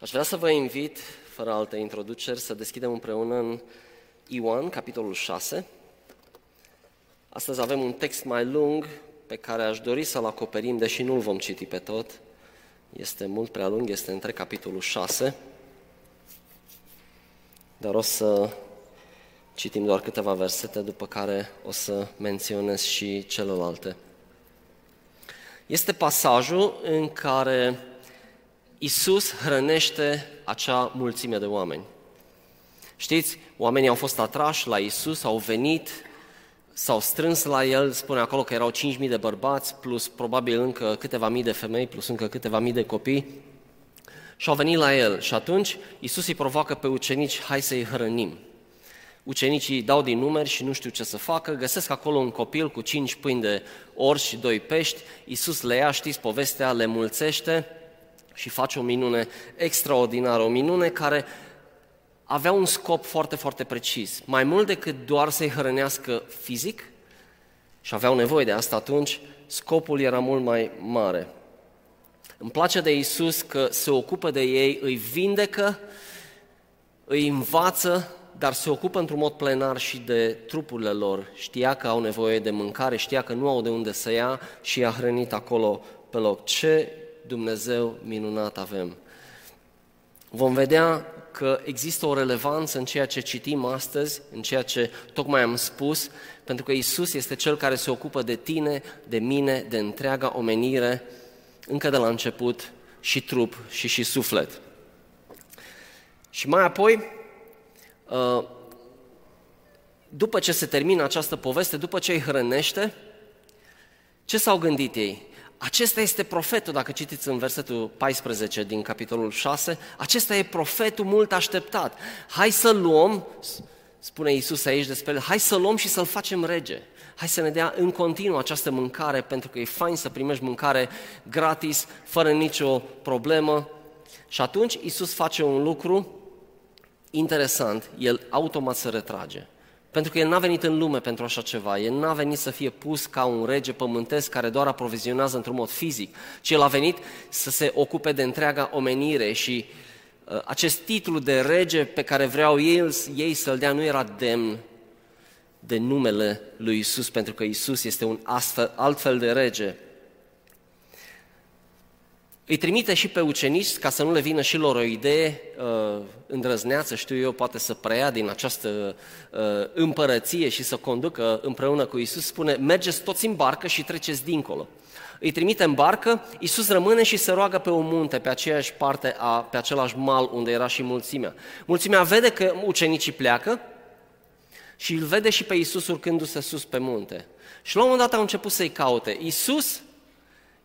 Aș vrea să vă invit, fără alte introduceri, să deschidem împreună în Ioan, capitolul 6. Astăzi avem un text mai lung pe care aș dori să-l acoperim, deși nu-l vom citi pe tot. Este mult prea lung, este între capitolul 6. Dar o să citim doar câteva versete, după care o să menționez și celelalte. Este pasajul în care Isus hrănește acea mulțime de oameni. Știți, oamenii au fost atrași la Isus, au venit, s-au strâns la el, spune acolo că erau 5.000 de bărbați, plus probabil încă câteva mii de femei, plus încă câteva mii de copii, și au venit la el. Și atunci Isus îi provoacă pe ucenici, hai să-i hrănim. Ucenicii dau din numeri și nu știu ce să facă, găsesc acolo un copil cu cinci pâini de orz și doi pești, Iisus le ia, știți povestea, le mulțește și face o minune extraordinară, o minune care avea un scop foarte, foarte precis. Mai mult decât doar să-i hrănească fizic, și aveau nevoie de asta atunci, scopul era mult mai mare. Îmi place de Isus că se ocupă de ei, îi vindecă, îi învață, dar se ocupă într-un mod plenar și de trupurile lor. Știa că au nevoie de mâncare, știa că nu au de unde să ia și i-a hrănit acolo pe loc. Ce Dumnezeu minunat avem! Vom vedea că există o relevanță în ceea ce citim astăzi, în ceea ce tocmai am spus, pentru că Isus este Cel care se ocupă de tine, de mine, de întreaga omenire, încă de la început, și trup și și suflet. Și mai apoi, uh, după ce se termină această poveste, după ce îi hrănește, ce s-au gândit ei? Acesta este profetul, dacă citiți în versetul 14 din capitolul 6, acesta e profetul mult așteptat. Hai să luăm, spune Iisus aici despre el, hai să luăm și să-l facem rege. Hai să ne dea în continuu această mâncare, pentru că e fain să primești mâncare gratis, fără nicio problemă. Și atunci Iisus face un lucru interesant, el automat se retrage. Pentru că el n-a venit în lume pentru așa ceva, el n-a venit să fie pus ca un rege pământesc care doar aprovizionează într-un mod fizic, ci el a venit să se ocupe de întreaga omenire și uh, acest titlu de rege pe care vreau ei, ei să-l dea nu era demn de numele lui Isus, pentru că Isus este un astfel, altfel de rege. Îi trimite și pe ucenici ca să nu le vină și lor o idee uh, îndrăzneață, știu eu, poate să preia din această uh, împărăție și să conducă împreună cu Isus. Spune, mergeți toți în barcă și treceți dincolo. Îi trimite în barcă, Isus rămâne și se roagă pe un munte, pe aceeași parte, a, pe același mal unde era și mulțimea. Mulțimea vede că ucenicii pleacă și îl vede și pe Isus urcându-se sus pe munte. Și la un moment dat au început să-i caute. Isus,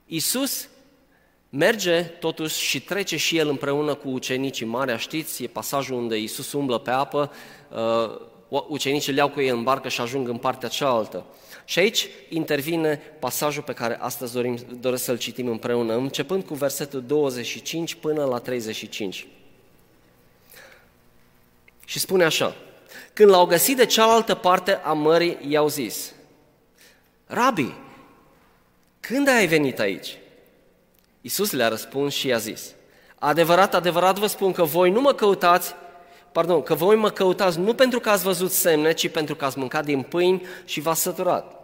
Isus Merge totuși și trece și el împreună cu ucenicii mari, știți, e pasajul unde Iisus umblă pe apă, uh, ucenicii le iau cu ei în barcă și ajung în partea cealaltă. Și aici intervine pasajul pe care astăzi dorim, doresc să-l citim împreună, începând cu versetul 25 până la 35. Și spune așa, când l-au găsit de cealaltă parte a mării, i-au zis, Rabi, când ai venit aici? Iisus le-a răspuns și i-a zis, adevărat, adevărat vă spun că voi nu mă căutați, pardon, că voi mă căutați nu pentru că ați văzut semne, ci pentru că ați mâncat din pâini și v-ați săturat.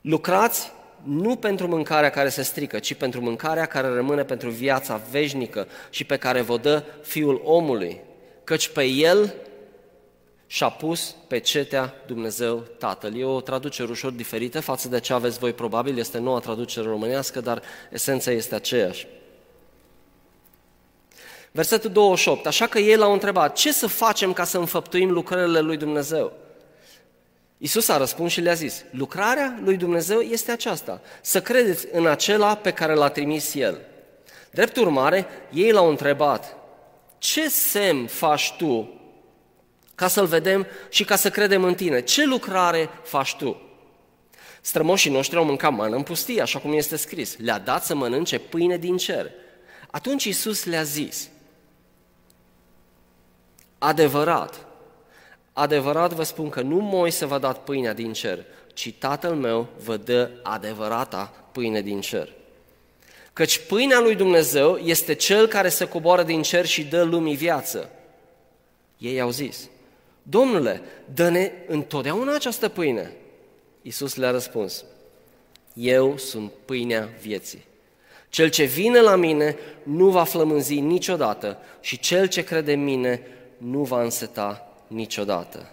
Lucrați nu pentru mâncarea care se strică, ci pentru mâncarea care rămâne pentru viața veșnică și pe care vă dă Fiul omului, căci pe El și-a pus pe cetea Dumnezeu Tatăl. E o traducere ușor diferită față de ce aveți voi probabil, este noua traducere românească, dar esența este aceeași. Versetul 28. Așa că ei l-au întrebat, ce să facem ca să înfăptuim lucrările lui Dumnezeu? Iisus a răspuns și le-a zis, lucrarea lui Dumnezeu este aceasta, să credeți în acela pe care l-a trimis El. Drept urmare, ei l-au întrebat, ce semn faci tu ca să-L vedem și ca să credem în Tine. Ce lucrare faci Tu? Strămoșii noștri au mâncat mană în pustie, așa cum este scris. Le-a dat să mănânce pâine din cer. Atunci Iisus le-a zis, adevărat, adevărat vă spun că nu Moise v-a dat pâinea din cer, ci Tatăl meu vă dă adevărata pâine din cer. Căci pâinea lui Dumnezeu este cel care se coboară din cer și dă lumii viață. Ei au zis, Domnule, dă-ne întotdeauna această pâine. Iisus le-a răspuns, Eu sunt pâinea vieții. Cel ce vine la mine nu va flămânzi niciodată și cel ce crede în mine nu va înseta niciodată.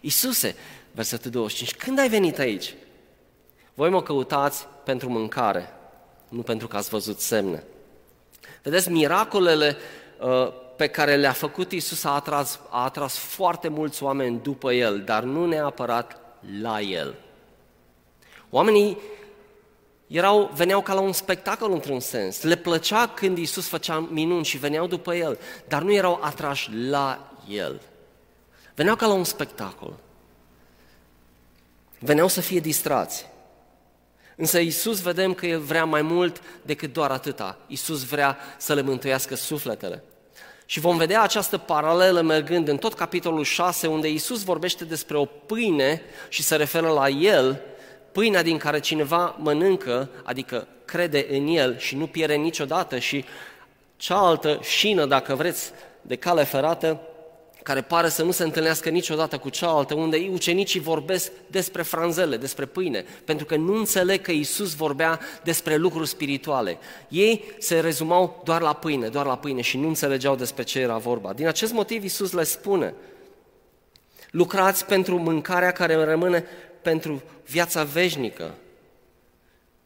Iisuse, versetul 25, când ai venit aici? Voi mă căutați pentru mâncare, nu pentru că ați văzut semne. Vedeți, miracolele uh, pe care le-a făcut Isus a atras, a atras foarte mulți oameni după El, dar nu neapărat la El. Oamenii erau, veneau ca la un spectacol într-un sens. Le plăcea când Isus făcea minuni și veneau după El, dar nu erau atrași la El. Veneau ca la un spectacol. Veneau să fie distrați. Însă Isus vedem că El vrea mai mult decât doar atâta. Isus vrea să le mântuiască sufletele. Și vom vedea această paralelă mergând în tot capitolul 6, unde Isus vorbește despre o pâine și se referă la El, pâinea din care cineva mănâncă, adică crede în El și nu pierde niciodată. Și cealaltă șină, dacă vreți, de cale ferată, care pare să nu se întâlnească niciodată cu cealaltă, unde ucenicii vorbesc despre franzele, despre pâine, pentru că nu înțeleg că Isus vorbea despre lucruri spirituale. Ei se rezumau doar la pâine, doar la pâine și nu înțelegeau despre ce era vorba. Din acest motiv Isus le spune, lucrați pentru mâncarea care rămâne pentru viața veșnică.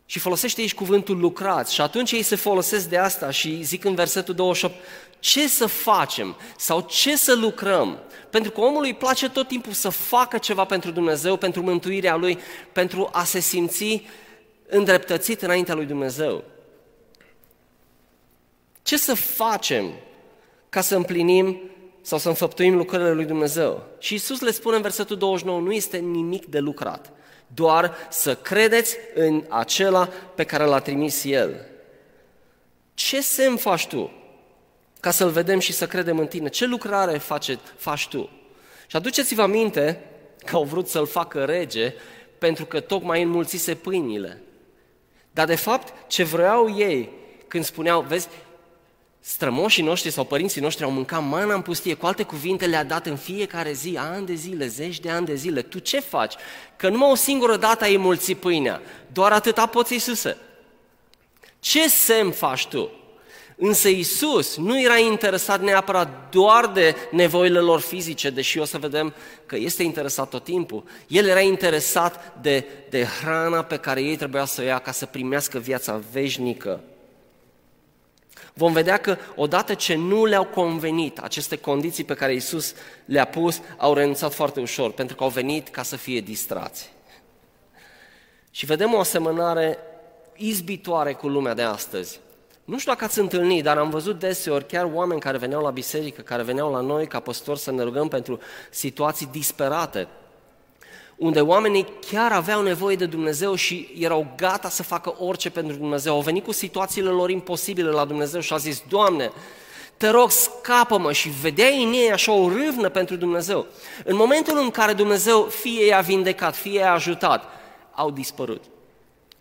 Și folosește aici cuvântul lucrați și atunci ei se folosesc de asta și zic în versetul 28, ce să facem sau ce să lucrăm. Pentru că omului îi place tot timpul să facă ceva pentru Dumnezeu, pentru mântuirea lui, pentru a se simți îndreptățit înaintea lui Dumnezeu. Ce să facem ca să împlinim sau să înfăptuim lucrările lui Dumnezeu? Și Isus le spune în versetul 29, nu este nimic de lucrat, doar să credeți în acela pe care l-a trimis El. Ce semn faci tu? ca să-L vedem și să credem în tine. Ce lucrare face, faci tu? Și aduceți-vă aminte că au vrut să-L facă rege pentru că tocmai înmulțise pâinile. Dar de fapt, ce vreau ei când spuneau, vezi, strămoșii noștri sau părinții noștri au mâncat mana în pustie, cu alte cuvinte le-a dat în fiecare zi, ani de zile, zeci de ani de zile. Tu ce faci? Că numai o singură dată ai mulți pâinea, doar atâta poți Iisuse. Ce semn faci tu? Însă Isus nu era interesat neapărat doar de nevoile lor fizice, deși o să vedem că este interesat tot timpul. El era interesat de, de hrana pe care ei trebuia să o ia ca să primească viața veșnică. Vom vedea că odată ce nu le-au convenit aceste condiții pe care Isus le-a pus, au renunțat foarte ușor, pentru că au venit ca să fie distrați. Și vedem o asemănare izbitoare cu lumea de astăzi. Nu știu dacă ați întâlnit, dar am văzut deseori chiar oameni care veneau la biserică, care veneau la noi ca păstori să ne rugăm pentru situații disperate, unde oamenii chiar aveau nevoie de Dumnezeu și erau gata să facă orice pentru Dumnezeu. Au venit cu situațiile lor imposibile la Dumnezeu și au zis, Doamne, te rog, scapă-mă și vedeai în ei așa o râvnă pentru Dumnezeu. În momentul în care Dumnezeu fie i-a vindecat, fie i-a ajutat, au dispărut.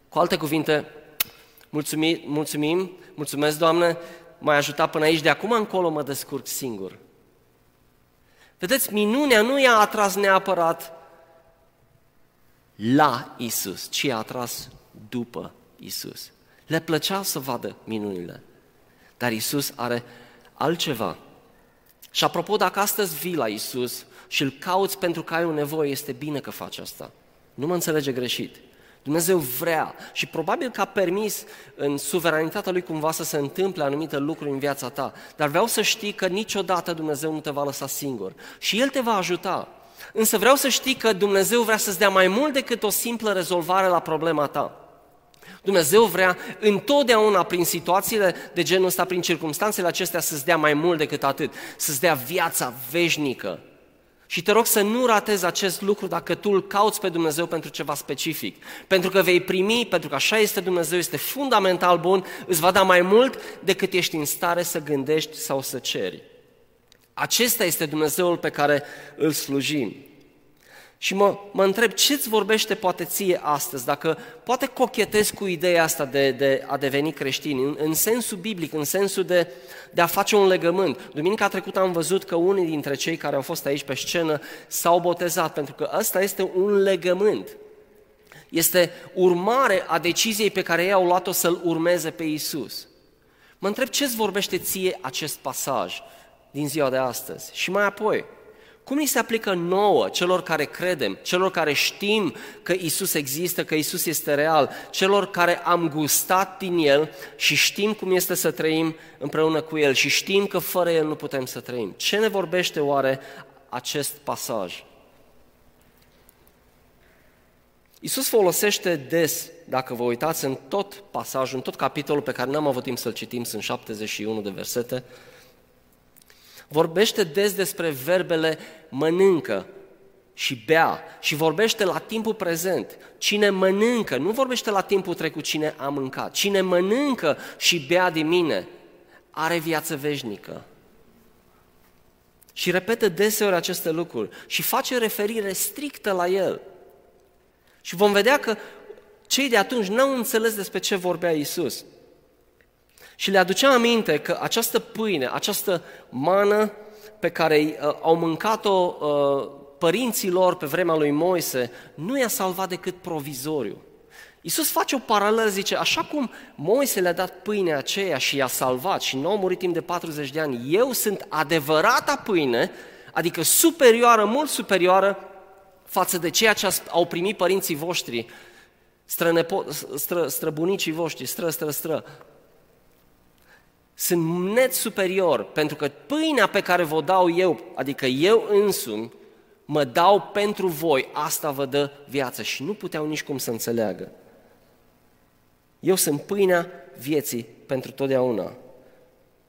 Cu alte cuvinte, mulțumim, mulțumim mulțumesc, Doamne, m-ai ajutat până aici, de acum încolo mă descurc singur. Vedeți, minunea nu i-a atras neapărat la Isus, ci a atras după Isus. Le plăcea să vadă minunile, dar Isus are altceva. Și apropo, dacă astăzi vii la Isus și îl cauți pentru că ai o nevoie, este bine că faci asta. Nu mă înțelege greșit. Dumnezeu vrea și probabil că a permis în suveranitatea Lui cumva să se întâmple anumite lucruri în viața ta, dar vreau să știi că niciodată Dumnezeu nu te va lăsa singur și El te va ajuta. Însă vreau să știi că Dumnezeu vrea să-ți dea mai mult decât o simplă rezolvare la problema ta. Dumnezeu vrea întotdeauna prin situațiile de genul ăsta, prin circunstanțele acestea, să-ți dea mai mult decât atât, să-ți dea viața veșnică. Și te rog să nu ratezi acest lucru dacă tu îl cauți pe Dumnezeu pentru ceva specific. Pentru că vei primi, pentru că așa este Dumnezeu, este fundamental bun, îți va da mai mult decât ești în stare să gândești sau să ceri. Acesta este Dumnezeul pe care îl slujim. Și mă, mă întreb ce-ți vorbește poate ție astăzi, dacă poate cochetezi cu ideea asta de, de a deveni creștin, în, în sensul biblic, în sensul de, de a face un legământ. Duminica trecută am văzut că unii dintre cei care au fost aici pe scenă s-au botezat, pentru că ăsta este un legământ. Este urmare a deciziei pe care ei au luat-o să-L urmeze pe Isus. Mă întreb ce-ți vorbește ție acest pasaj din ziua de astăzi. Și mai apoi, cum ni se aplică nouă, celor care credem, celor care știm că Isus există, că Isus este real, celor care am gustat din El și știm cum este să trăim împreună cu El și știm că fără El nu putem să trăim? Ce ne vorbește oare acest pasaj? Iisus folosește des, dacă vă uitați în tot pasajul, în tot capitolul pe care n-am avut timp să-l citim, sunt 71 de versete, vorbește des despre verbele mănâncă și bea și vorbește la timpul prezent. Cine mănâncă, nu vorbește la timpul trecut cine a mâncat. Cine mănâncă și bea de mine are viață veșnică. Și repetă deseori aceste lucruri și face referire strictă la el. Și vom vedea că cei de atunci n-au înțeles despre ce vorbea Isus. Și le aduceam aminte că această pâine, această mană pe care uh, au mâncat-o uh, părinții lor pe vremea lui Moise, nu i-a salvat decât provizoriu. Iisus face o paralelă, zice, așa cum Moise le-a dat pâinea aceea și i-a salvat și nu au murit timp de 40 de ani, eu sunt adevărata pâine, adică superioară, mult superioară față de ceea ce au primit părinții voștri, strănepo, stră, străbunicii voștri, stră, stră, stră. Sunt net superior, pentru că pâinea pe care vă dau eu, adică eu însumi, mă dau pentru voi, asta vă dă viață. Și nu puteau nici cum să înțeleagă. Eu sunt pâinea vieții pentru totdeauna.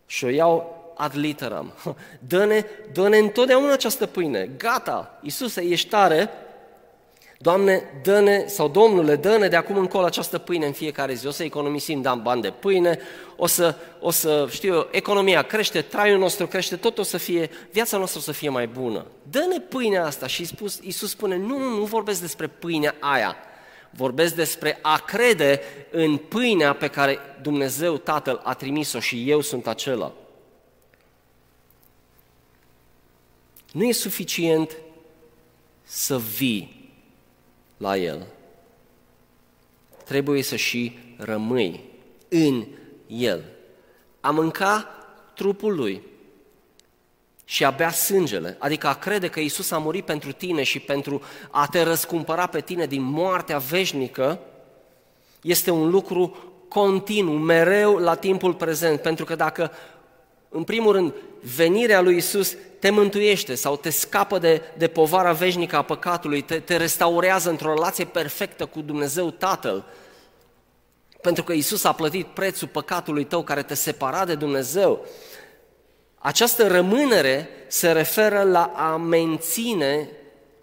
Și o iau ad literam. Dă-ne, dă-ne întotdeauna această pâine. Gata, Iisuse, ești tare, Doamne, dă-ne, sau Domnule, dă-ne de acum încolo această pâine în fiecare zi. O să economisim dăm bani de pâine, o să, o să, știu eu, economia crește, traiul nostru crește, tot o să fie, viața noastră o să fie mai bună. Dă-ne pâinea asta și Iisus, Iisus spune, nu, nu, nu vorbesc despre pâinea aia, vorbesc despre a crede în pâinea pe care Dumnezeu Tatăl a trimis-o și eu sunt acela. Nu e suficient să vii la El. Trebuie să și rămâi în El. A mânca trupul Lui și a bea sângele, adică a crede că Isus a murit pentru tine și pentru a te răscumpăra pe tine din moartea veșnică, este un lucru continuu, mereu la timpul prezent, pentru că dacă în primul rând, venirea lui Isus te mântuiește sau te scapă de, de povara veșnică a păcatului, te, te restaurează într-o relație perfectă cu Dumnezeu Tatăl. Pentru că Isus a plătit prețul păcatului tău care te separa de Dumnezeu. Această rămânere se referă la a menține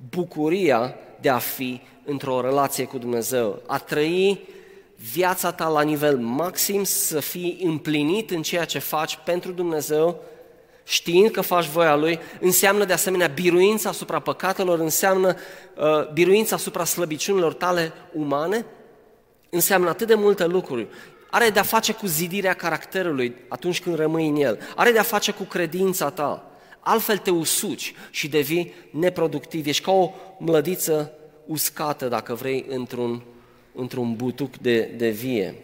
bucuria de a fi într-o relație cu Dumnezeu, a trăi viața ta la nivel maxim, să fii împlinit în ceea ce faci pentru Dumnezeu, știind că faci voia Lui, înseamnă de asemenea biruința asupra păcatelor, înseamnă uh, biruința asupra slăbiciunilor tale umane, înseamnă atât de multe lucruri. Are de-a face cu zidirea caracterului atunci când rămâi în el, are de-a face cu credința ta, altfel te usuci și devii neproductiv, ești ca o mlădiță uscată, dacă vrei, într-un într-un butuc de, de vie.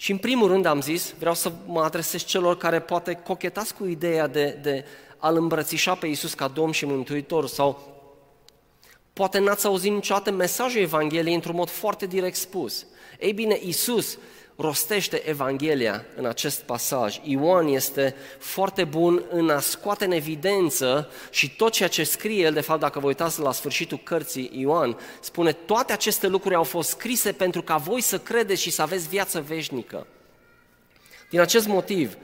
Și în primul rând am zis, vreau să mă adresez celor care poate cochetați cu ideea de, de a-L îmbrățișa pe Iisus ca Domn și Mântuitor sau poate n-ați auzit niciodată mesajul Evangheliei într-un mod foarte direct spus. Ei bine, Iisus rostește Evanghelia în acest pasaj. Ioan este foarte bun în a scoate în evidență și tot ceea ce scrie el, de fapt, dacă vă uitați la sfârșitul cărții Ioan, spune toate aceste lucruri au fost scrise pentru ca voi să credeți și să aveți viață veșnică. Din acest motiv,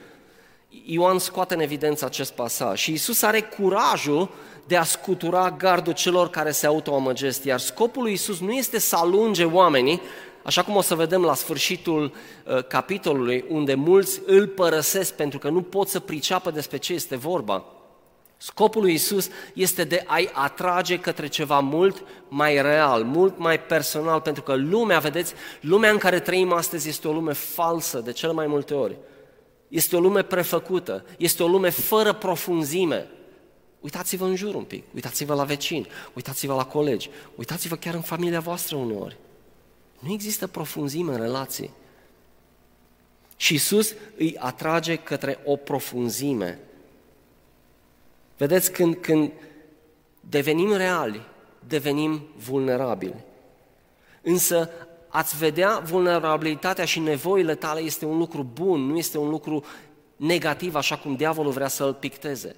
Ioan scoate în evidență acest pasaj și Isus are curajul de a scutura gardul celor care se autoamăgesc, iar scopul lui Isus nu este să alunge oamenii, Așa cum o să vedem la sfârșitul uh, capitolului, unde mulți îl părăsesc pentru că nu pot să priceapă despre ce este vorba. Scopul lui Isus este de a-i atrage către ceva mult mai real, mult mai personal, pentru că lumea, vedeți, lumea în care trăim astăzi este o lume falsă de cele mai multe ori. Este o lume prefăcută, este o lume fără profunzime. Uitați-vă în jur un pic, uitați-vă la vecini, uitați-vă la colegi, uitați-vă chiar în familia voastră uneori. Nu există profunzime în relații. Și Isus îi atrage către o profunzime. Vedeți, când, când devenim reali, devenim vulnerabili. Însă ați vedea vulnerabilitatea și nevoile tale este un lucru bun, nu este un lucru negativ, așa cum diavolul vrea să-l picteze.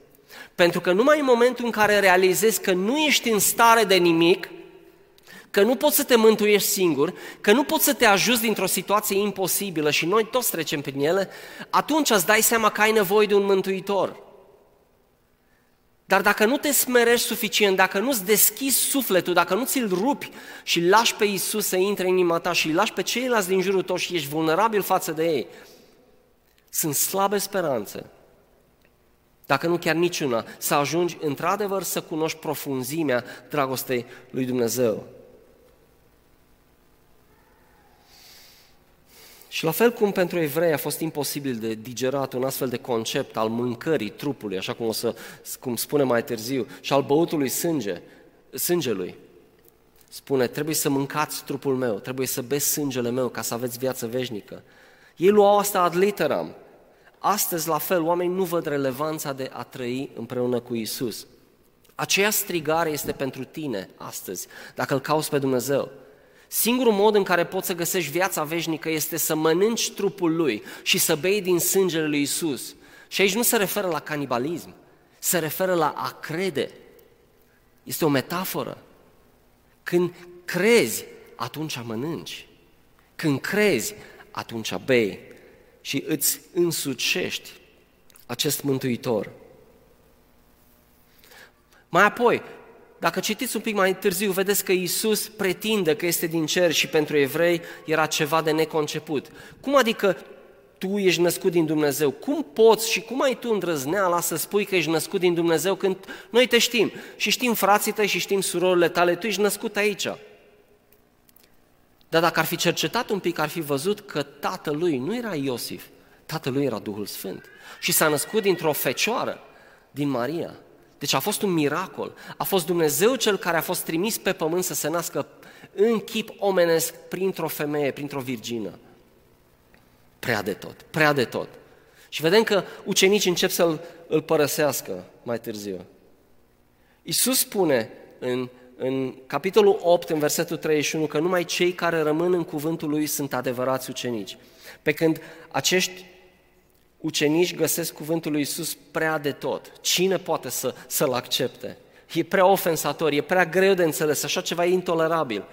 Pentru că numai în momentul în care realizezi că nu ești în stare de nimic, că nu poți să te mântuiești singur, că nu poți să te ajuți dintr-o situație imposibilă și noi toți trecem prin ele, atunci îți dai seama că ai nevoie de un mântuitor. Dar dacă nu te smerești suficient, dacă nu-ți deschizi sufletul, dacă nu ți-l rupi și lași pe Isus să intre în inima ta și lași pe ceilalți din jurul tău și ești vulnerabil față de ei, sunt slabe speranțe dacă nu chiar niciuna, să ajungi într-adevăr să cunoști profunzimea dragostei lui Dumnezeu. Și la fel cum pentru evrei a fost imposibil de digerat un astfel de concept al mâncării trupului, așa cum, o să, cum spune mai târziu, și al băutului sânge, sângelui, spune, trebuie să mâncați trupul meu, trebuie să beți sângele meu ca să aveți viață veșnică. Ei luau asta ad literam, Astăzi, la fel, oamenii nu văd relevanța de a trăi împreună cu Isus. Aceea strigare este pentru tine astăzi, dacă îl cauți pe Dumnezeu. Singurul mod în care poți să găsești viața veșnică este să mănânci trupul Lui și să bei din sângele Lui Isus. Și aici nu se referă la canibalism, se referă la a crede. Este o metaforă. Când crezi, atunci mănânci. Când crezi, atunci bei și îți însucești acest Mântuitor. Mai apoi, dacă citiți un pic mai târziu, vedeți că Iisus pretinde că este din cer și pentru evrei era ceva de neconceput. Cum adică tu ești născut din Dumnezeu? Cum poți și cum ai tu îndrăzneala să spui că ești născut din Dumnezeu când noi te știm și știm frații tăi și știm surorile tale, tu ești născut aici. Dar dacă ar fi cercetat un pic, ar fi văzut că tatălui nu era Iosif, tatălui era Duhul Sfânt. Și s-a născut dintr-o fecioară, din Maria. Deci a fost un miracol. A fost Dumnezeu cel care a fost trimis pe pământ să se nască în chip omenesc printr-o femeie, printr-o virgină. Prea de tot, prea de tot. Și vedem că ucenicii încep să-l îl părăsească mai târziu. Iisus spune în în capitolul 8, în versetul 31, că numai cei care rămân în cuvântul lui sunt adevărați ucenici. Pe când acești ucenici găsesc cuvântul lui Isus prea de tot. Cine poate să, să-l accepte? E prea ofensator, e prea greu de înțeles, așa ceva e intolerabil.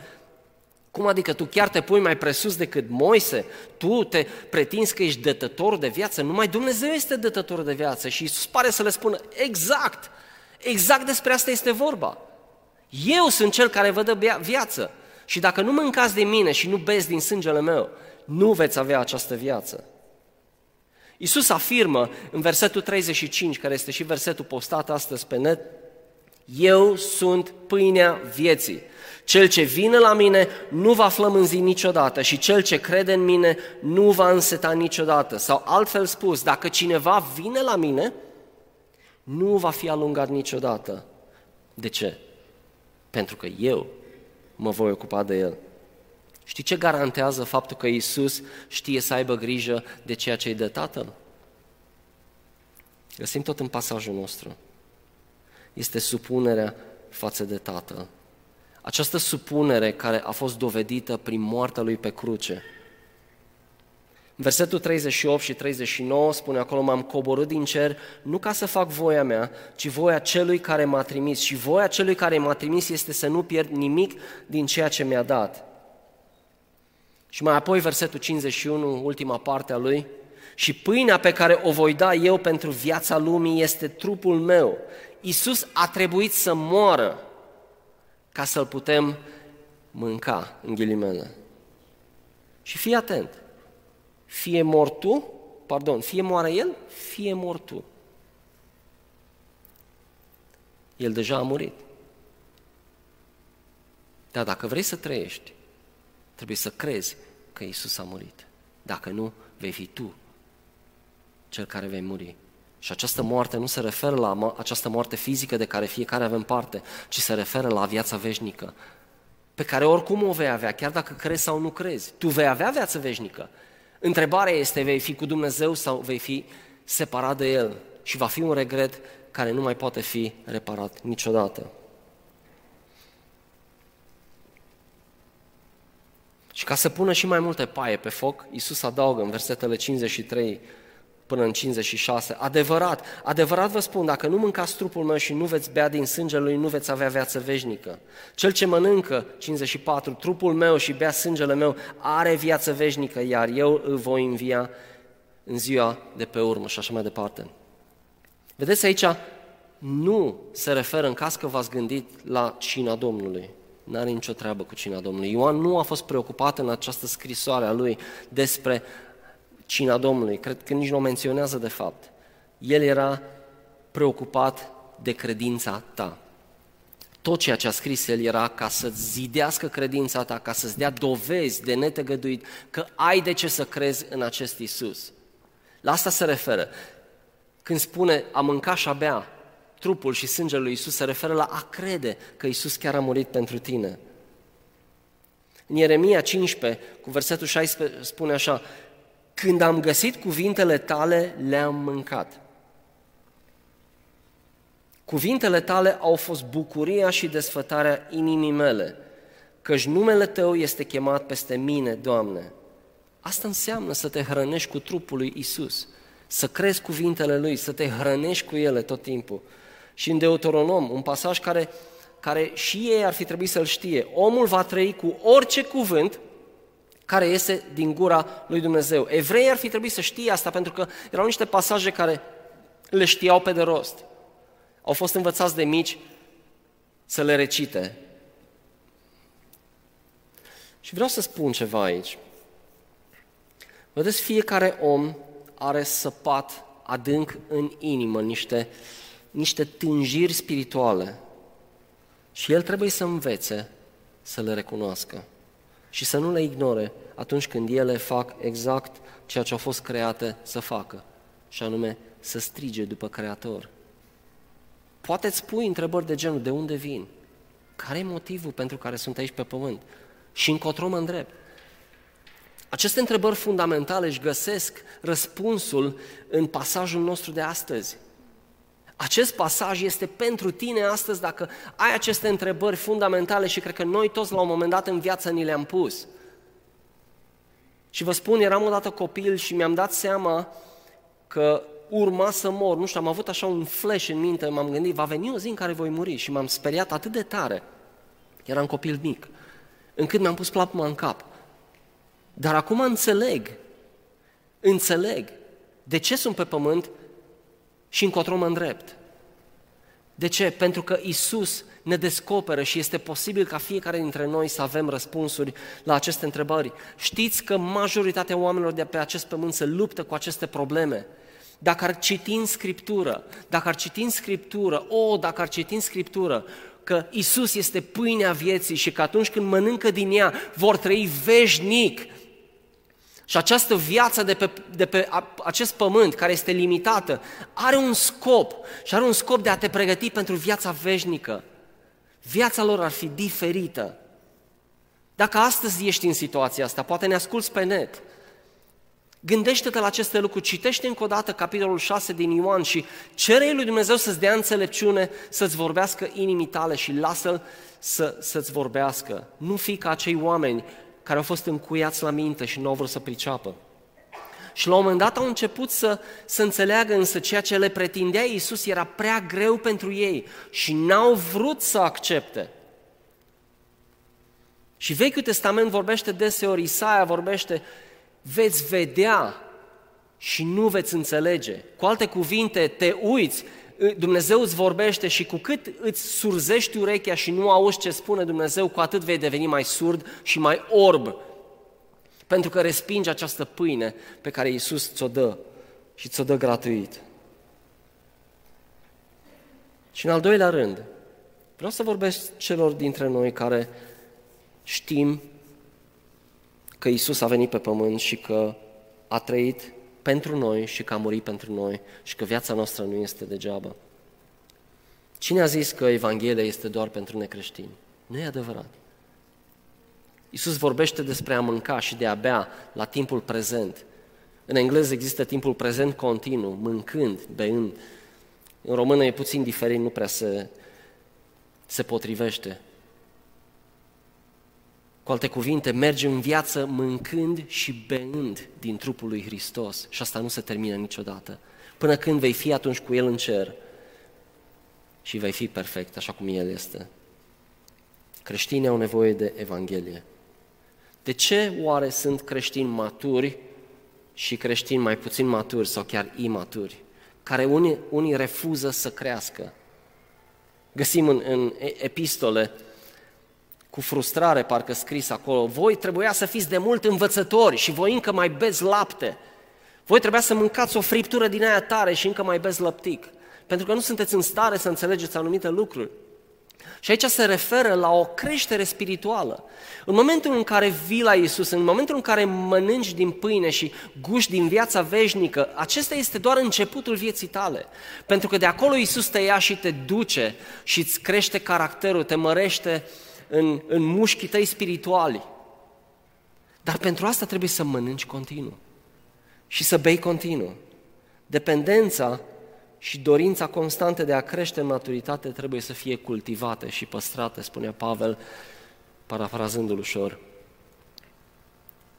Cum adică tu chiar te pui mai presus decât Moise? Tu te pretinzi că ești dătător de viață? Numai Dumnezeu este dătător de viață și Isus pare să le spună exact, exact despre asta este vorba. Eu sunt cel care vă dă viață. Și dacă nu mâncați de mine și nu beți din sângele meu, nu veți avea această viață. Iisus afirmă în versetul 35, care este și versetul postat astăzi pe net, Eu sunt pâinea vieții. Cel ce vine la mine nu va flămânzi niciodată și cel ce crede în mine nu va înseta niciodată. Sau altfel spus, dacă cineva vine la mine, nu va fi alungat niciodată. De ce? pentru că eu mă voi ocupa de el. Știi ce garantează faptul că Isus știe să aibă grijă de ceea ce îi dă Tatăl? Găsim tot în pasajul nostru. Este supunerea față de Tatăl. Această supunere care a fost dovedită prin moartea lui pe cruce – Versetul 38 și 39 spune acolo, m-am coborât din cer nu ca să fac voia mea, ci voia celui care m-a trimis. Și voia celui care m-a trimis este să nu pierd nimic din ceea ce mi-a dat. Și mai apoi versetul 51, ultima parte a lui, și pâinea pe care o voi da eu pentru viața lumii este trupul meu. Iisus a trebuit să moară ca să-l putem mânca, în ghilimele. Și fii atent, fie mor tu, pardon, fie moară el, fie mor tu. El deja a murit. Dar dacă vrei să trăiești, trebuie să crezi că Isus a murit. Dacă nu, vei fi tu cel care vei muri. Și această moarte nu se referă la această moarte fizică de care fiecare avem parte, ci se referă la viața veșnică, pe care oricum o vei avea, chiar dacă crezi sau nu crezi. Tu vei avea viață veșnică. Întrebarea este, vei fi cu Dumnezeu sau vei fi separat de El? Și va fi un regret care nu mai poate fi reparat niciodată. Și ca să pună și mai multe paie pe foc, Iisus adaugă în versetele 53 până în 56. Adevărat, adevărat vă spun, dacă nu mâncați trupul meu și nu veți bea din sângele lui, nu veți avea viață veșnică. Cel ce mănâncă, 54, trupul meu și bea sângele meu, are viață veșnică, iar eu îl voi învia în ziua de pe urmă și așa mai departe. Vedeți aici, nu se referă în caz că v-ați gândit la cina Domnului. N-are nicio treabă cu cina Domnului. Ioan nu a fost preocupat în această scrisoare a lui despre cina Domnului. Cred că nici nu o menționează de fapt. El era preocupat de credința ta. Tot ceea ce a scris el era ca să-ți zidească credința ta, ca să-ți dea dovezi de netegăduit că ai de ce să crezi în acest Isus. La asta se referă. Când spune a mânca și a bea trupul și sângele lui Isus, se referă la a crede că Isus chiar a murit pentru tine. În Ieremia 15, cu versetul 16, spune așa, când am găsit cuvintele tale, le-am mâncat. Cuvintele tale au fost bucuria și desfătarea inimii mele, căci numele Tău este chemat peste mine, Doamne. Asta înseamnă să te hrănești cu trupul lui Isus, să crezi cuvintele Lui, să te hrănești cu ele tot timpul. Și în Deuteronom, un pasaj care, care și ei ar fi trebuit să-l știe, omul va trăi cu orice cuvânt care iese din gura lui Dumnezeu. Evreii ar fi trebuit să știe asta pentru că erau niște pasaje care le știau pe de rost. Au fost învățați de mici să le recite. Și vreau să spun ceva aici. Vedeți, fiecare om are săpat adânc în inimă niște, niște tânjiri spirituale și el trebuie să învețe să le recunoască și să nu le ignore atunci când ele fac exact ceea ce au fost create să facă, și anume să strige după Creator. Poate îți pui întrebări de genul, de unde vin? Care e motivul pentru care sunt aici pe pământ? Și încotro mă îndrept. Aceste întrebări fundamentale își găsesc răspunsul în pasajul nostru de astăzi. Acest pasaj este pentru tine astăzi dacă ai aceste întrebări fundamentale și cred că noi toți la un moment dat în viață ni le-am pus. Și vă spun, eram odată copil și mi-am dat seama că urma să mor. Nu știu, am avut așa un flash în minte, m-am gândit, va veni o zi în care voi muri și m-am speriat atât de tare. Eram copil mic, încât mi-am pus plapuma în cap. Dar acum înțeleg, înțeleg de ce sunt pe pământ și încotro mă îndrept. De ce? Pentru că Isus ne descoperă și este posibil ca fiecare dintre noi să avem răspunsuri la aceste întrebări. Știți că majoritatea oamenilor de pe acest pământ se luptă cu aceste probleme. Dacă ar citi în Scriptură, dacă ar citi în Scriptură, o, oh, dacă ar citi în Scriptură, că Isus este pâinea vieții și că atunci când mănâncă din ea vor trăi veșnic, și această viață de pe, de pe acest pământ, care este limitată, are un scop și are un scop de a te pregăti pentru viața veșnică. Viața lor ar fi diferită. Dacă astăzi ești în situația asta, poate ne asculți pe net, gândește-te la aceste lucruri, citește încă o dată capitolul 6 din Ioan și cere lui Dumnezeu să-ți dea înțelepciune, să-ți vorbească inimii tale și lasă-L să, să-ți vorbească. Nu fi ca acei oameni care au fost încuiați la minte și nu au vrut să priceapă. Și la un moment dat au început să, să înțeleagă însă ceea ce le pretindea Iisus era prea greu pentru ei și n-au vrut să accepte. Și Vechiul Testament vorbește deseori, Isaia vorbește, veți vedea și nu veți înțelege. Cu alte cuvinte, te uiți, Dumnezeu îți vorbește și cu cât îți surzești urechea și nu auzi ce spune Dumnezeu, cu atât vei deveni mai surd și mai orb. Pentru că respingi această pâine pe care Iisus ți-o dă și ți-o dă gratuit. Și în al doilea rând, vreau să vorbesc celor dintre noi care știm că Isus a venit pe pământ și că a trăit pentru noi și că a murit pentru noi și că viața noastră nu este degeaba. Cine a zis că Evanghelia este doar pentru necreștini? Nu e adevărat. Iisus vorbește despre a mânca și de a bea la timpul prezent. În engleză există timpul prezent continuu, mâncând, beând. În română e puțin diferit, nu prea se, se potrivește. Cu alte cuvinte, mergi în viață mâncând și beând din trupul lui Hristos și asta nu se termină niciodată. Până când vei fi atunci cu El în cer și vei fi perfect, așa cum El este. Creștinii au nevoie de Evanghelie. De ce oare sunt creștini maturi și creștini mai puțin maturi sau chiar imaturi, care unii, unii refuză să crească? Găsim în, în epistole cu frustrare, parcă scris acolo, voi trebuia să fiți de mult învățători și voi încă mai beți lapte. Voi trebuia să mâncați o friptură din aia tare și încă mai beți lăptic, pentru că nu sunteți în stare să înțelegeți anumite lucruri. Și aici se referă la o creștere spirituală. În momentul în care vii la Isus, în momentul în care mănânci din pâine și guși din viața veșnică, acesta este doar începutul vieții tale. Pentru că de acolo Isus te ia și te duce și îți crește caracterul, te mărește în, în mușchii tăi spirituali. Dar pentru asta trebuie să mănânci continuu și să bei continuu. Dependența și dorința constantă de a crește în maturitate trebuie să fie cultivate și păstrate, spunea Pavel, parafrazându-l ușor.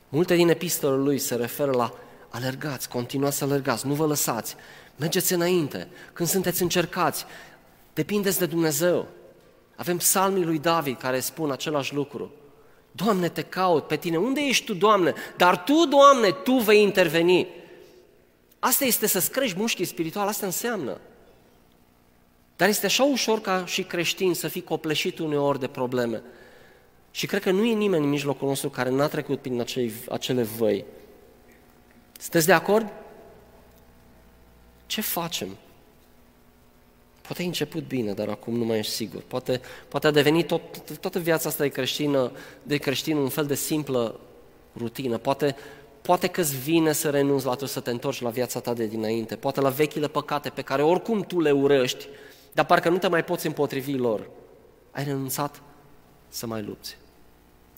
Multe din epistolele lui se referă la alergați, continuați să alergați, nu vă lăsați, mergeți înainte, când sunteți încercați, depindeți de Dumnezeu. Avem psalmii lui David care spun același lucru. Doamne, te caut pe tine. Unde ești tu, Doamne? Dar tu, Doamne, tu vei interveni. Asta este să-ți crești mușchii spiritual, asta înseamnă. Dar este așa ușor ca și creștin să fii copleșit uneori de probleme. Și cred că nu e nimeni în mijlocul nostru care n-a trecut prin acei, acele văi. Sunteți de acord? Ce facem? Poate ai început bine, dar acum nu mai ești sigur. Poate, poate a devenit tot, toată viața asta de creștină, de creștin un fel de simplă rutină. Poate, poate că îți vine să renunți la tot, să te întorci la viața ta de dinainte. Poate la vechile păcate pe care oricum tu le urăști, dar parcă nu te mai poți împotrivi lor. Ai renunțat să mai lupți.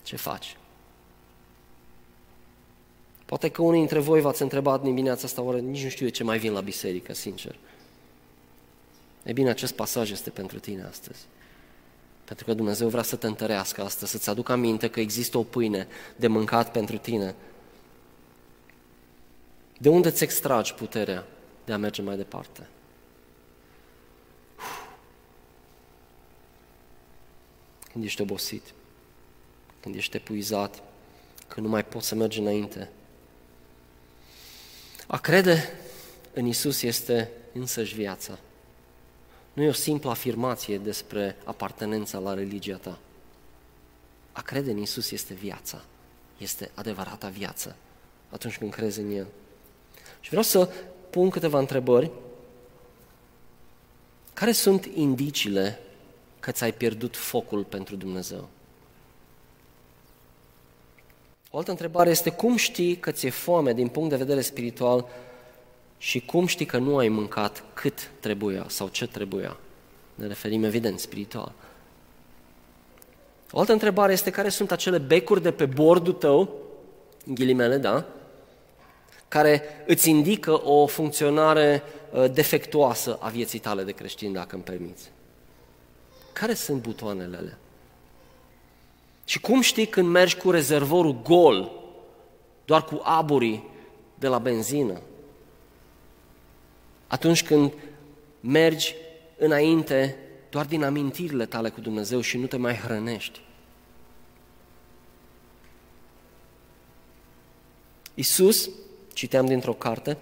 Ce faci? Poate că unii dintre voi v-ați întrebat dimineața asta, oare nici nu știu de ce mai vin la biserică, sincer. E bine, acest pasaj este pentru tine astăzi. Pentru că Dumnezeu vrea să te întărească astăzi, să-ți aducă aminte că există o pâine de mâncat pentru tine. De unde îți extragi puterea de a merge mai departe? Când ești obosit, când ești epuizat, când nu mai poți să mergi înainte. A crede în Isus este însăși viața. Nu e o simplă afirmație despre apartenența la religia ta. A crede în Isus este viața, este adevărata viață atunci când crezi în El. Și vreau să pun câteva întrebări. Care sunt indiciile că ți-ai pierdut focul pentru Dumnezeu? O altă întrebare este cum știi că ți-e foame din punct de vedere spiritual și cum știi că nu ai mâncat cât trebuia sau ce trebuia? Ne referim evident spiritual. O altă întrebare este care sunt acele becuri de pe bordul tău, în ghilimele, da, care îți indică o funcționare uh, defectuoasă a vieții tale de creștin, dacă îmi permiți. Care sunt butoanele alea? Și cum știi când mergi cu rezervorul gol, doar cu aburii de la benzină? Atunci când mergi înainte doar din amintirile tale cu Dumnezeu și nu te mai hrănești. Isus, citeam dintr-o carte,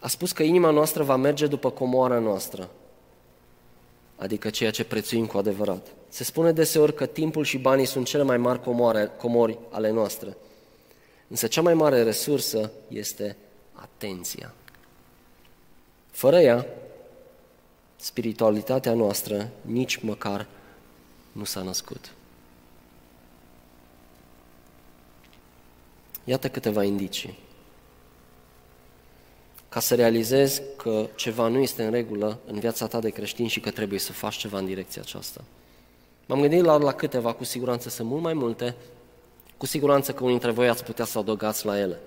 a spus că inima noastră va merge după comoara noastră, adică ceea ce prețuim cu adevărat. Se spune deseori că timpul și banii sunt cele mai mari comoare, comori ale noastre. Însă cea mai mare resursă este atenția. Fără ea, spiritualitatea noastră nici măcar nu s-a născut. Iată câteva indicii. Ca să realizezi că ceva nu este în regulă în viața ta de creștin și că trebuie să faci ceva în direcția aceasta. M-am gândit la, la câteva, cu siguranță sunt mult mai multe, cu siguranță că unii dintre voi ați putea să adăugați la ele.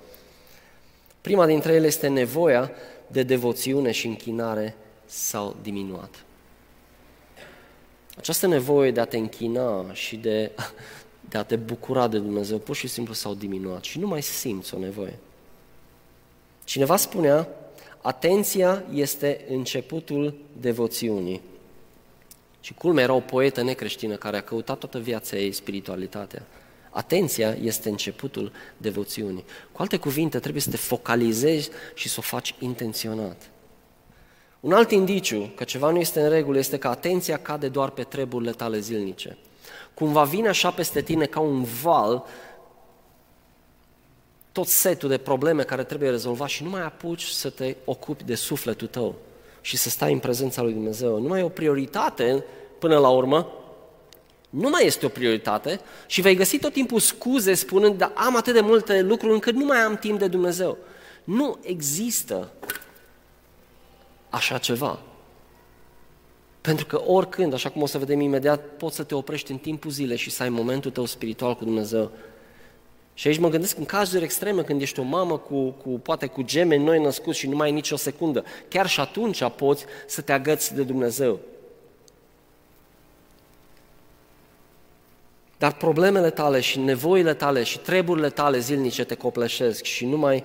Prima dintre ele este nevoia de devoțiune și închinare s-au diminuat. Această nevoie de a te închina și de, de a te bucura de Dumnezeu pur și simplu s-au diminuat și nu mai simți o nevoie. Cineva spunea, atenția este începutul devoțiunii. Și culmea era o poetă necreștină care a căutat toată viața ei spiritualitatea. Atenția este începutul devoțiunii. Cu alte cuvinte, trebuie să te focalizezi și să o faci intenționat. Un alt indiciu că ceva nu este în regulă este că atenția cade doar pe treburile tale zilnice. Cumva vine așa peste tine ca un val tot setul de probleme care trebuie rezolvat și nu mai apuci să te ocupi de sufletul tău și să stai în prezența lui Dumnezeu. Nu mai e o prioritate până la urmă, nu mai este o prioritate și vei găsi tot timpul scuze spunând, da, am atât de multe lucruri încât nu mai am timp de Dumnezeu. Nu există așa ceva. Pentru că oricând, așa cum o să vedem imediat, poți să te oprești în timpul zilei și să ai momentul tău spiritual cu Dumnezeu. Și aici mă gândesc în cazuri extreme, când ești o mamă cu, cu poate cu gemeni noi născuți și nu mai ai nicio secundă, chiar și atunci poți să te agăți de Dumnezeu. Dar problemele tale și nevoile tale și treburile tale zilnice te copleșesc și nu mai,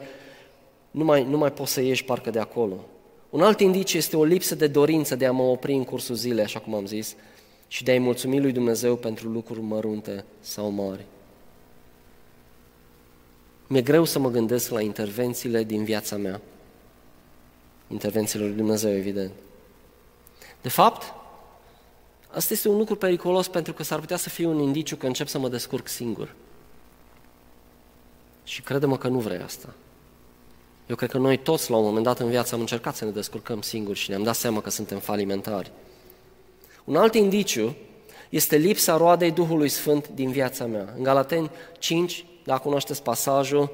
nu mai, nu mai poți să ieși parcă de acolo. Un alt indiciu este o lipsă de dorință de a mă opri în cursul zilei, așa cum am zis, și de a-i mulțumi lui Dumnezeu pentru lucruri mărunte sau mari. Mi-e greu să mă gândesc la intervențiile din viața mea. Intervențiile lui Dumnezeu, evident. De fapt, asta este un lucru periculos pentru că s-ar putea să fie un indiciu că încep să mă descurc singur. Și crede-mă că nu vrei asta. Eu cred că noi toți, la un moment dat în viață, am încercat să ne descurcăm singuri și ne-am dat seama că suntem falimentari. Un alt indiciu este lipsa roadei Duhului Sfânt din viața mea. În Galateni 5, dacă cunoașteți pasajul,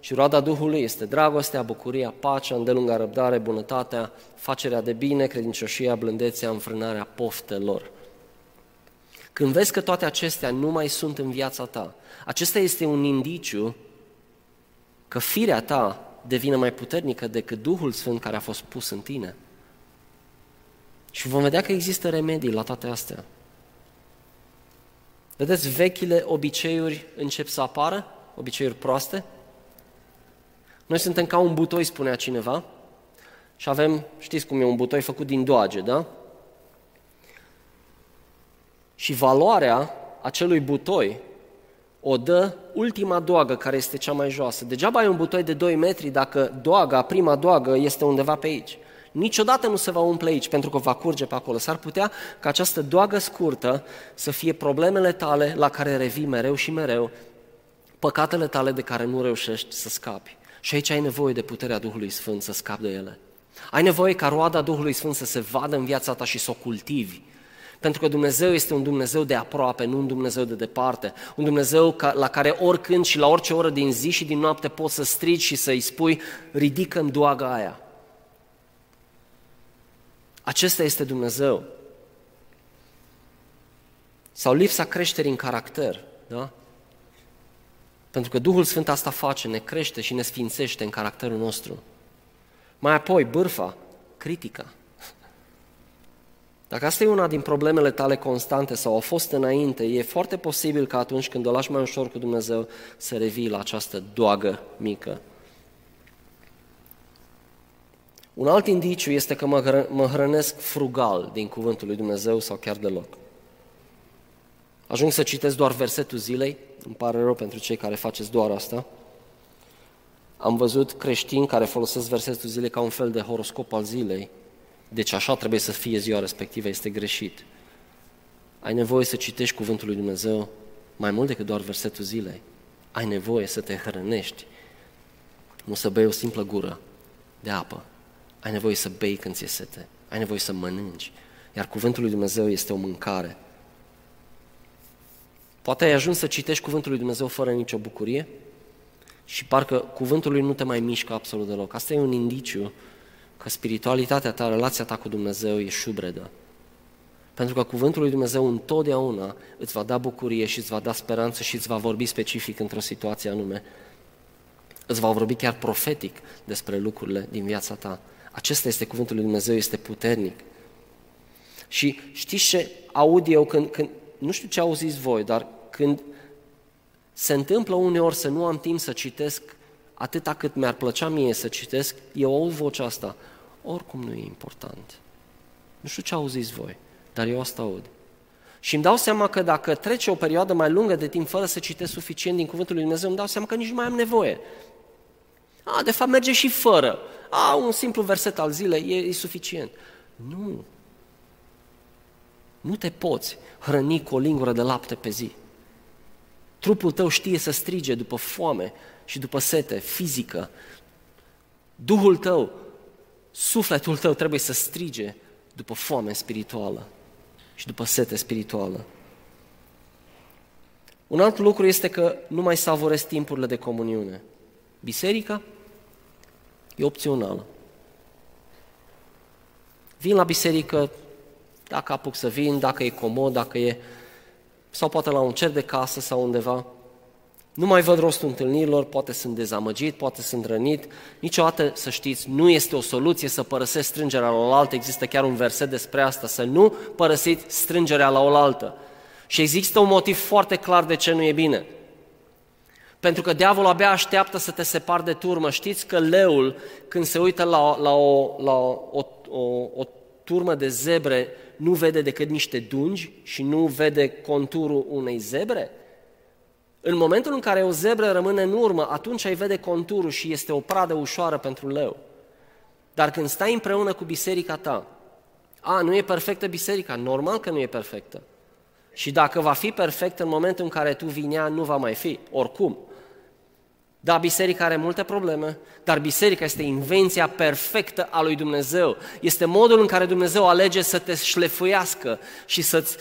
și roada Duhului este dragostea, bucuria, pacea, îndelunga răbdare, bunătatea, facerea de bine, credincioșia, blândețea, înfrânarea poftelor. Când vezi că toate acestea nu mai sunt în viața ta, acesta este un indiciu că firea ta devine mai puternică decât Duhul Sfânt care a fost pus în tine. Și vom vedea că există remedii la toate astea. Vedeți, vechile obiceiuri încep să apară, obiceiuri proaste. Noi suntem ca un butoi, spunea cineva, și avem, știți cum e un butoi făcut din doage, da? Și valoarea acelui butoi o dă ultima doagă care este cea mai joasă. Degeaba ai un butoi de 2 metri dacă doaga, prima doagă, este undeva pe aici. Niciodată nu se va umple aici pentru că va curge pe acolo. S-ar putea ca această doagă scurtă să fie problemele tale la care revii mereu și mereu, păcatele tale de care nu reușești să scapi. Și aici ai nevoie de puterea Duhului Sfânt să scapi de ele. Ai nevoie ca roada Duhului Sfânt să se vadă în viața ta și să o cultivi. Pentru că Dumnezeu este un Dumnezeu de aproape, nu un Dumnezeu de departe. Un Dumnezeu la care oricând și la orice oră din zi și din noapte poți să strigi și să-i spui, ridică în doaga aia. Acesta este Dumnezeu. Sau lipsa creșterii în caracter, da? Pentru că Duhul Sfânt asta face, ne crește și ne sfințește în caracterul nostru. Mai apoi, bârfa, critica. Dacă asta e una din problemele tale constante sau au fost înainte, e foarte posibil că atunci când o lași mai ușor cu Dumnezeu să revii la această doagă mică. Un alt indiciu este că mă hrănesc frugal din cuvântul lui Dumnezeu sau chiar deloc. Ajung să citesc doar versetul zilei, îmi pare rău pentru cei care faceți doar asta. Am văzut creștini care folosesc versetul zilei ca un fel de horoscop al zilei, deci așa trebuie să fie ziua respectivă, este greșit. Ai nevoie să citești cuvântul lui Dumnezeu mai mult decât doar versetul zilei. Ai nevoie să te hrănești, nu să bei o simplă gură de apă. Ai nevoie să bei când ți-e sete. ai nevoie să mănânci. Iar cuvântul lui Dumnezeu este o mâncare. Poate ai ajuns să citești cuvântul lui Dumnezeu fără nicio bucurie și parcă cuvântul lui nu te mai mișcă absolut deloc. Asta e un indiciu că spiritualitatea ta, relația ta cu Dumnezeu e șubredă. Pentru că cuvântul lui Dumnezeu întotdeauna îți va da bucurie și îți va da speranță și îți va vorbi specific într-o situație anume. Îți va vorbi chiar profetic despre lucrurile din viața ta. Acesta este cuvântul lui Dumnezeu, este puternic. Și știți ce aud eu când, când nu știu ce auziți voi, dar când se întâmplă uneori să nu am timp să citesc atâta cât mi-ar plăcea mie să citesc, eu aud vocea asta. Oricum nu e important. Nu știu ce auziți voi, dar eu asta aud. Și îmi dau seama că dacă trece o perioadă mai lungă de timp fără să citesc suficient din Cuvântul lui Dumnezeu, îmi dau seama că nici nu mai am nevoie. A, de fapt merge și fără. A, un simplu verset al zilei e, e suficient. Nu. Nu te poți hrăni cu o lingură de lapte pe zi. Trupul tău știe să strige după foame și după sete fizică. Duhul tău, sufletul tău trebuie să strige după foame spirituală și după sete spirituală. Un alt lucru este că nu mai savurezi timpurile de comuniune. Biserica e opțională. Vin la biserică dacă apuc să vin, dacă e comod, dacă e... sau poate la un cer de casă sau undeva. Nu mai văd rostul întâlnirilor, poate sunt dezamăgit, poate sunt rănit. Niciodată, să știți, nu este o soluție să părăsesc strângerea la oaltă. Există chiar un verset despre asta, să nu părăsiți strângerea la oaltă. Și există un motiv foarte clar de ce nu e bine. Pentru că diavolul abia așteaptă să te separi de turmă. Știți că leul, când se uită la, la, o, la o, o, o turmă de zebre, nu vede decât niște dungi și nu vede conturul unei zebre? În momentul în care o zebră rămâne în urmă, atunci ai vede conturul și este o pradă ușoară pentru leu. Dar când stai împreună cu biserica ta, a, nu e perfectă biserica, normal că nu e perfectă. Și dacă va fi perfectă în momentul în care tu vii ea, nu va mai fi, oricum. Da, biserica are multe probleme, dar biserica este invenția perfectă a lui Dumnezeu. Este modul în care Dumnezeu alege să te șlefuiască și să-ți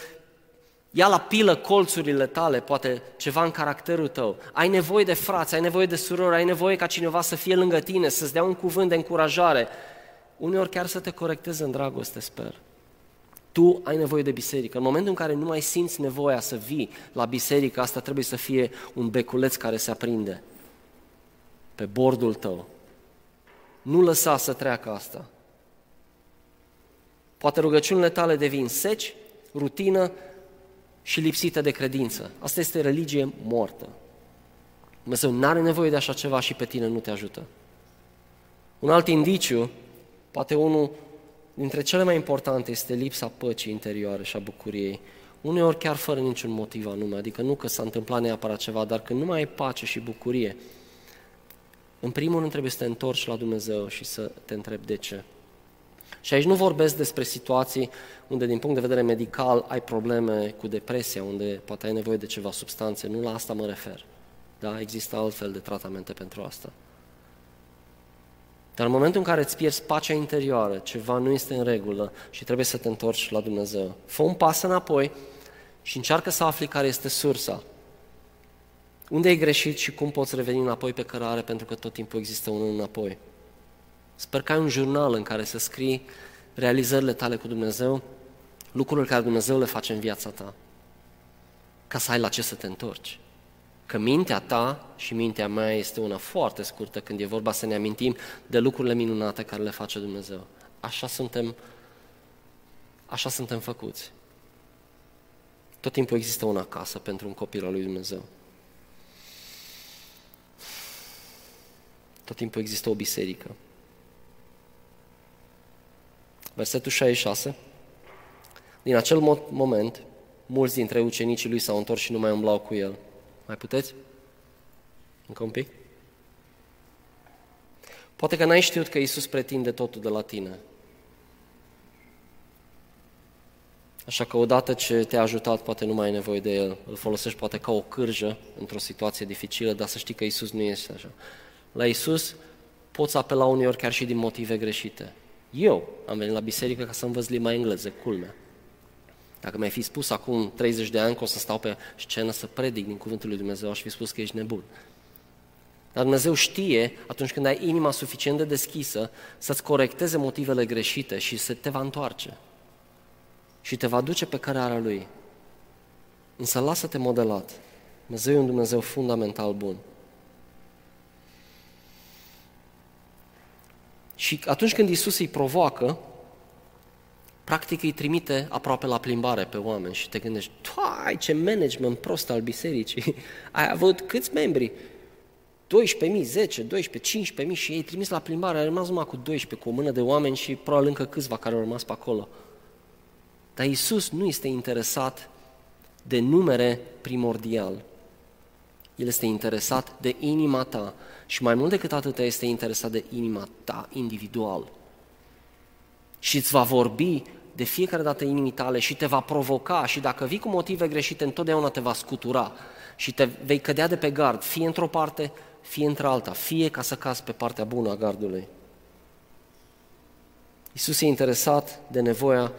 ia la pilă colțurile tale, poate ceva în caracterul tău. Ai nevoie de frați, ai nevoie de surori, ai nevoie ca cineva să fie lângă tine, să-ți dea un cuvânt de încurajare. Uneori chiar să te corecteze în dragoste, sper. Tu ai nevoie de biserică. În momentul în care nu mai simți nevoia să vii la biserică, asta trebuie să fie un beculeț care se aprinde pe bordul tău. Nu lăsa să treacă asta. Poate rugăciunile tale devin seci, rutină și lipsită de credință. Asta este religie moartă. Dumnezeu nu are nevoie de așa ceva și pe tine nu te ajută. Un alt indiciu, poate unul dintre cele mai importante, este lipsa păcii interioare și a bucuriei. Uneori chiar fără niciun motiv anume, adică nu că s-a întâmplat neapărat ceva, dar când nu mai ai pace și bucurie, în primul rând trebuie să te întorci la Dumnezeu și să te întrebi de ce. Și aici nu vorbesc despre situații unde din punct de vedere medical ai probleme cu depresia, unde poate ai nevoie de ceva substanțe, nu la asta mă refer. Da? Există altfel de tratamente pentru asta. Dar în momentul în care îți pierzi pacea interioară, ceva nu este în regulă și trebuie să te întorci la Dumnezeu, fă un pas înapoi și încearcă să afli care este sursa. Unde ai greșit și cum poți reveni înapoi pe cărare pentru că tot timpul există un înapoi. Sper că ai un jurnal în care să scrii realizările tale cu Dumnezeu, lucrurile care Dumnezeu le face în viața ta, ca să ai la ce să te întorci. Că mintea ta și mintea mea este una foarte scurtă când e vorba să ne amintim de lucrurile minunate care le face Dumnezeu. Așa suntem, așa suntem făcuți. Tot timpul există una acasă pentru un copil al lui Dumnezeu. Tot timpul există o biserică. Versetul 66. Din acel moment, mulți dintre ucenicii lui s-au întors și nu mai umblau cu el. Mai puteți? Încă un pic? Poate că n-ai știut că Isus pretinde totul de la tine. Așa că odată ce te-a ajutat, poate nu mai ai nevoie de El. Îl folosești poate ca o cârjă într-o situație dificilă, dar să știi că Isus nu este așa. La Isus poți apela uneori chiar și din motive greșite. Eu am venit la biserică ca să învăț limba engleză, culmea. Dacă mi-ai fi spus acum 30 de ani că o să stau pe scenă să predic din Cuvântul lui Dumnezeu, aș fi spus că ești nebun. Dar Dumnezeu știe, atunci când ai inima suficient de deschisă, să-ți corecteze motivele greșite și să te va întoarce. Și te va duce pe cărarea Lui. Însă lasă-te modelat. Dumnezeu e un Dumnezeu fundamental bun. Și atunci când Isus îi provoacă, practic îi trimite aproape la plimbare pe oameni și te gândești, ai ce management prost al bisericii, ai avut câți membri? 12.000, 10, 12, 15.000 și ei trimis la plimbare, a rămas numai cu 12, cu o mână de oameni și probabil încă câțiva care au rămas pe acolo. Dar Isus nu este interesat de numere primordial. El este interesat de inima ta și mai mult decât atât este interesat de inima ta individual. Și îți va vorbi de fiecare dată inimii tale și te va provoca și dacă vii cu motive greșite, întotdeauna te va scutura și te vei cădea de pe gard, fie într-o parte, fie într-alta, fie ca să cazi pe partea bună a gardului. Isus e interesat de nevoia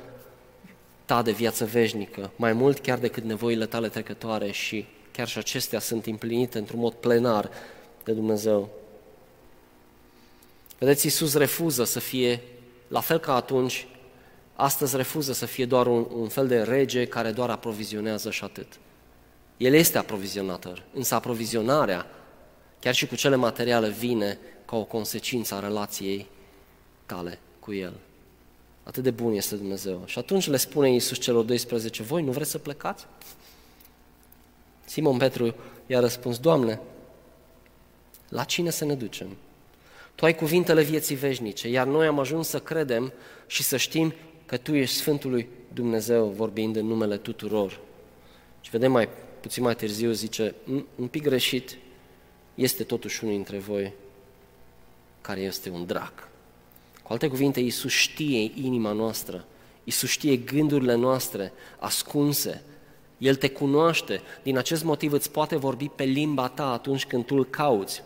ta de viață veșnică, mai mult chiar decât nevoile tale trecătoare și chiar și acestea sunt împlinite într-un mod plenar de Dumnezeu. Vedeți, Iisus refuză să fie, la fel ca atunci, astăzi refuză să fie doar un, un fel de rege care doar aprovizionează și atât. El este aprovizionator, însă aprovizionarea, chiar și cu cele materiale, vine ca o consecință a relației tale cu El. Atât de bun este Dumnezeu. Și atunci le spune Iisus celor 12, voi nu vreți să plecați? Simon Petru i-a răspuns, Doamne, la cine să ne ducem? Tu ai cuvintele vieții veșnice, iar noi am ajuns să credem și să știm că Tu ești Sfântul lui Dumnezeu, vorbind în numele tuturor. Și vedem mai puțin mai târziu, zice, un pic greșit, este totuși unul dintre voi care este un drac. Cu alte cuvinte, Iisus știe inima noastră, Iisus știe gândurile noastre ascunse, El te cunoaște, din acest motiv îți poate vorbi pe limba ta atunci când tu îl cauți.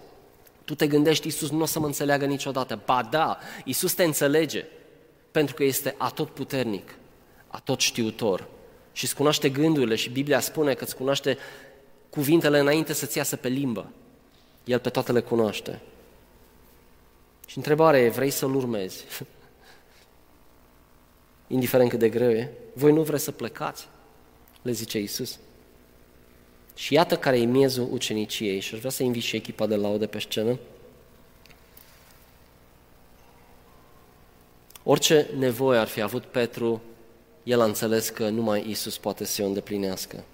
Tu te gândești, Iisus nu o să mă înțeleagă niciodată. Ba da, Iisus te înțelege, pentru că este atot puternic, atot știutor și îți cunoaște gândurile și Biblia spune că îți cunoaște cuvintele înainte să-ți iasă pe limbă. El pe toate le cunoaște. Și întrebarea e, vrei să-L urmezi? Indiferent cât de greu e, voi nu vreți să plecați? Le zice Iisus. Și iată care e miezul uceniciei și aș vrea să invit și echipa de laude pe scenă. Orice nevoie ar fi avut Petru, el a înțeles că numai Isus poate să o îndeplinească.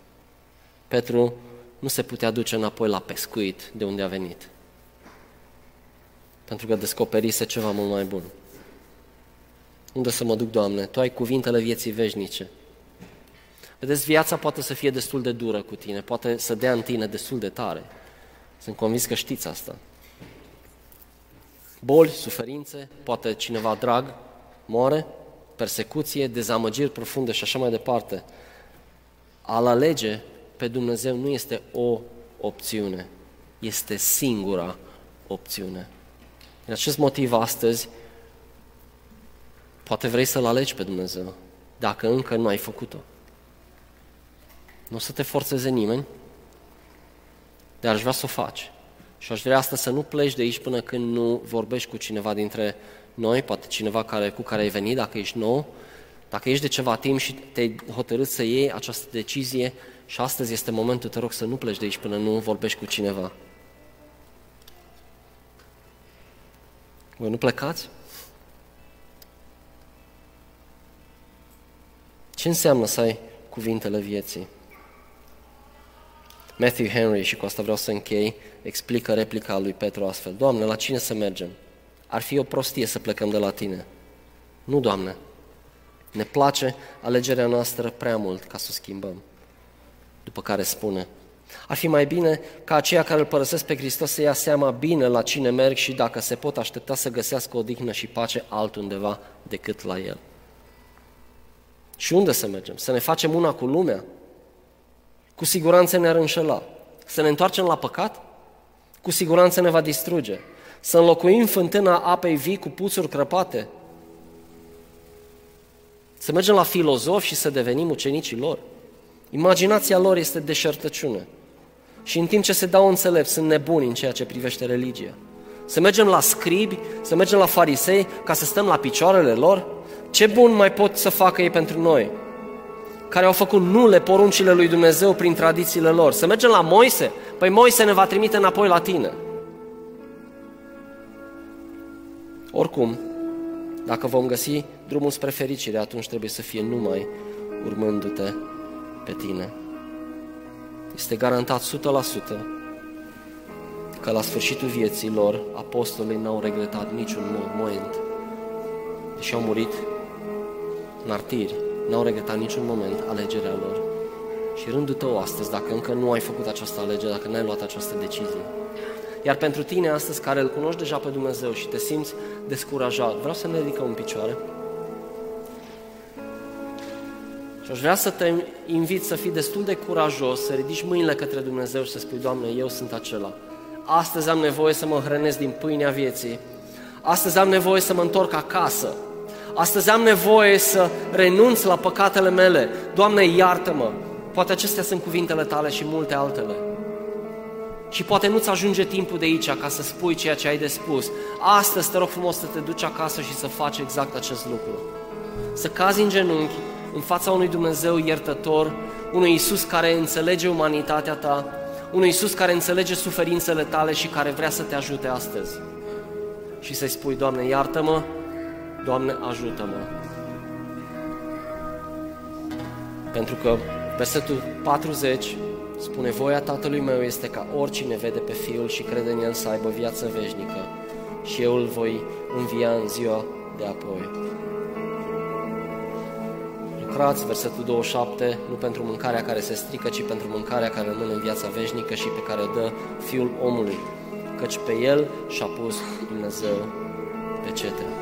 Petru nu se putea duce înapoi la pescuit de unde a venit, pentru că descoperise ceva mult mai bun. Unde să mă duc, Doamne? Tu ai cuvintele vieții veșnice. Vedeți, viața poate să fie destul de dură cu tine, poate să dea în tine destul de tare. Sunt convins că știți asta. Boli, suferințe, poate cineva drag moare, persecuție, dezamăgiri profunde și așa mai departe. A-L alege pe Dumnezeu nu este o opțiune, este singura opțiune. Din acest motiv astăzi, poate vrei să-L alegi pe Dumnezeu, dacă încă nu ai făcut-o. Nu o să te forțeze nimeni, dar aș vrea să o faci. Și aș vrea asta să nu pleci de aici până când nu vorbești cu cineva dintre noi, poate cineva care, cu care ai venit, dacă ești nou, dacă ești de ceva timp și te-ai hotărât să iei această decizie și astăzi este momentul, te rog să nu pleci de aici până nu vorbești cu cineva. Voi nu plecați? Ce înseamnă să ai cuvintele vieții? Matthew Henry, și cu asta vreau să închei, explică replica lui Petru astfel. Doamne, la cine să mergem? Ar fi o prostie să plecăm de la Tine. Nu, Doamne. Ne place alegerea noastră prea mult ca să o schimbăm. După care spune, ar fi mai bine ca aceia care îl părăsesc pe Hristos să ia seama bine la cine merg și dacă se pot aștepta să găsească odihnă și pace altundeva decât la El. Și unde să mergem? Să ne facem una cu lumea? Cu siguranță ne-ar înșela. Să ne întoarcem la păcat? Cu siguranță ne va distruge. Să înlocuim fântâna apei vii cu puțuri crăpate? Să mergem la filozofi și să devenim ucenicii lor. Imaginația lor este deșertăciune. Și în timp ce se dau înțelepți, sunt nebuni în ceea ce privește religia. Să mergem la scribi, să mergem la farisei, ca să stăm la picioarele lor? Ce bun mai pot să facă ei pentru noi? Care au făcut nule poruncile lui Dumnezeu prin tradițiile lor. Să mergem la Moise? Păi Moise ne va trimite înapoi la tine. Oricum, dacă vom găsi drumul spre fericire, atunci trebuie să fie numai urmându-te pe tine. Este garantat 100% că la sfârșitul vieții lor, apostolii n-au regretat niciun moment. Deși au murit martiri, n-au regretat niciun moment alegerea lor. Și rândul tău astăzi, dacă încă nu ai făcut această alegere, dacă n-ai luat această decizie, iar pentru tine astăzi, care îl cunoști deja pe Dumnezeu și te simți descurajat, vreau să ne ridicăm în picioare. Și aș vrea să te invit să fii destul de curajos, să ridici mâinile către Dumnezeu și să spui, Doamne, eu sunt acela. Astăzi am nevoie să mă hrănesc din pâinea vieții. Astăzi am nevoie să mă întorc acasă. Astăzi am nevoie să renunț la păcatele mele. Doamne, iartă-mă. Poate acestea sunt cuvintele tale și multe altele. Și poate nu-ți ajunge timpul de aici ca să spui ceea ce ai de spus. Astăzi te rog frumos să te duci acasă și să faci exact acest lucru. Să cazi în genunchi în fața unui Dumnezeu iertător, unui Isus care înțelege umanitatea ta, unui Isus care înțelege suferințele tale și care vrea să te ajute astăzi. Și să-i spui, Doamne, iartă-mă, Doamne, ajută-mă. Pentru că versetul 40 spune, voia Tatălui meu este ca oricine vede pe Fiul și crede în El să aibă viață veșnică și eu îl voi învia în ziua de apoi. Lucrați, versetul 27, nu pentru mâncarea care se strică, ci pentru mâncarea care rămâne în viața veșnică și pe care o dă Fiul omului, căci pe El și-a pus Dumnezeu pe cetea.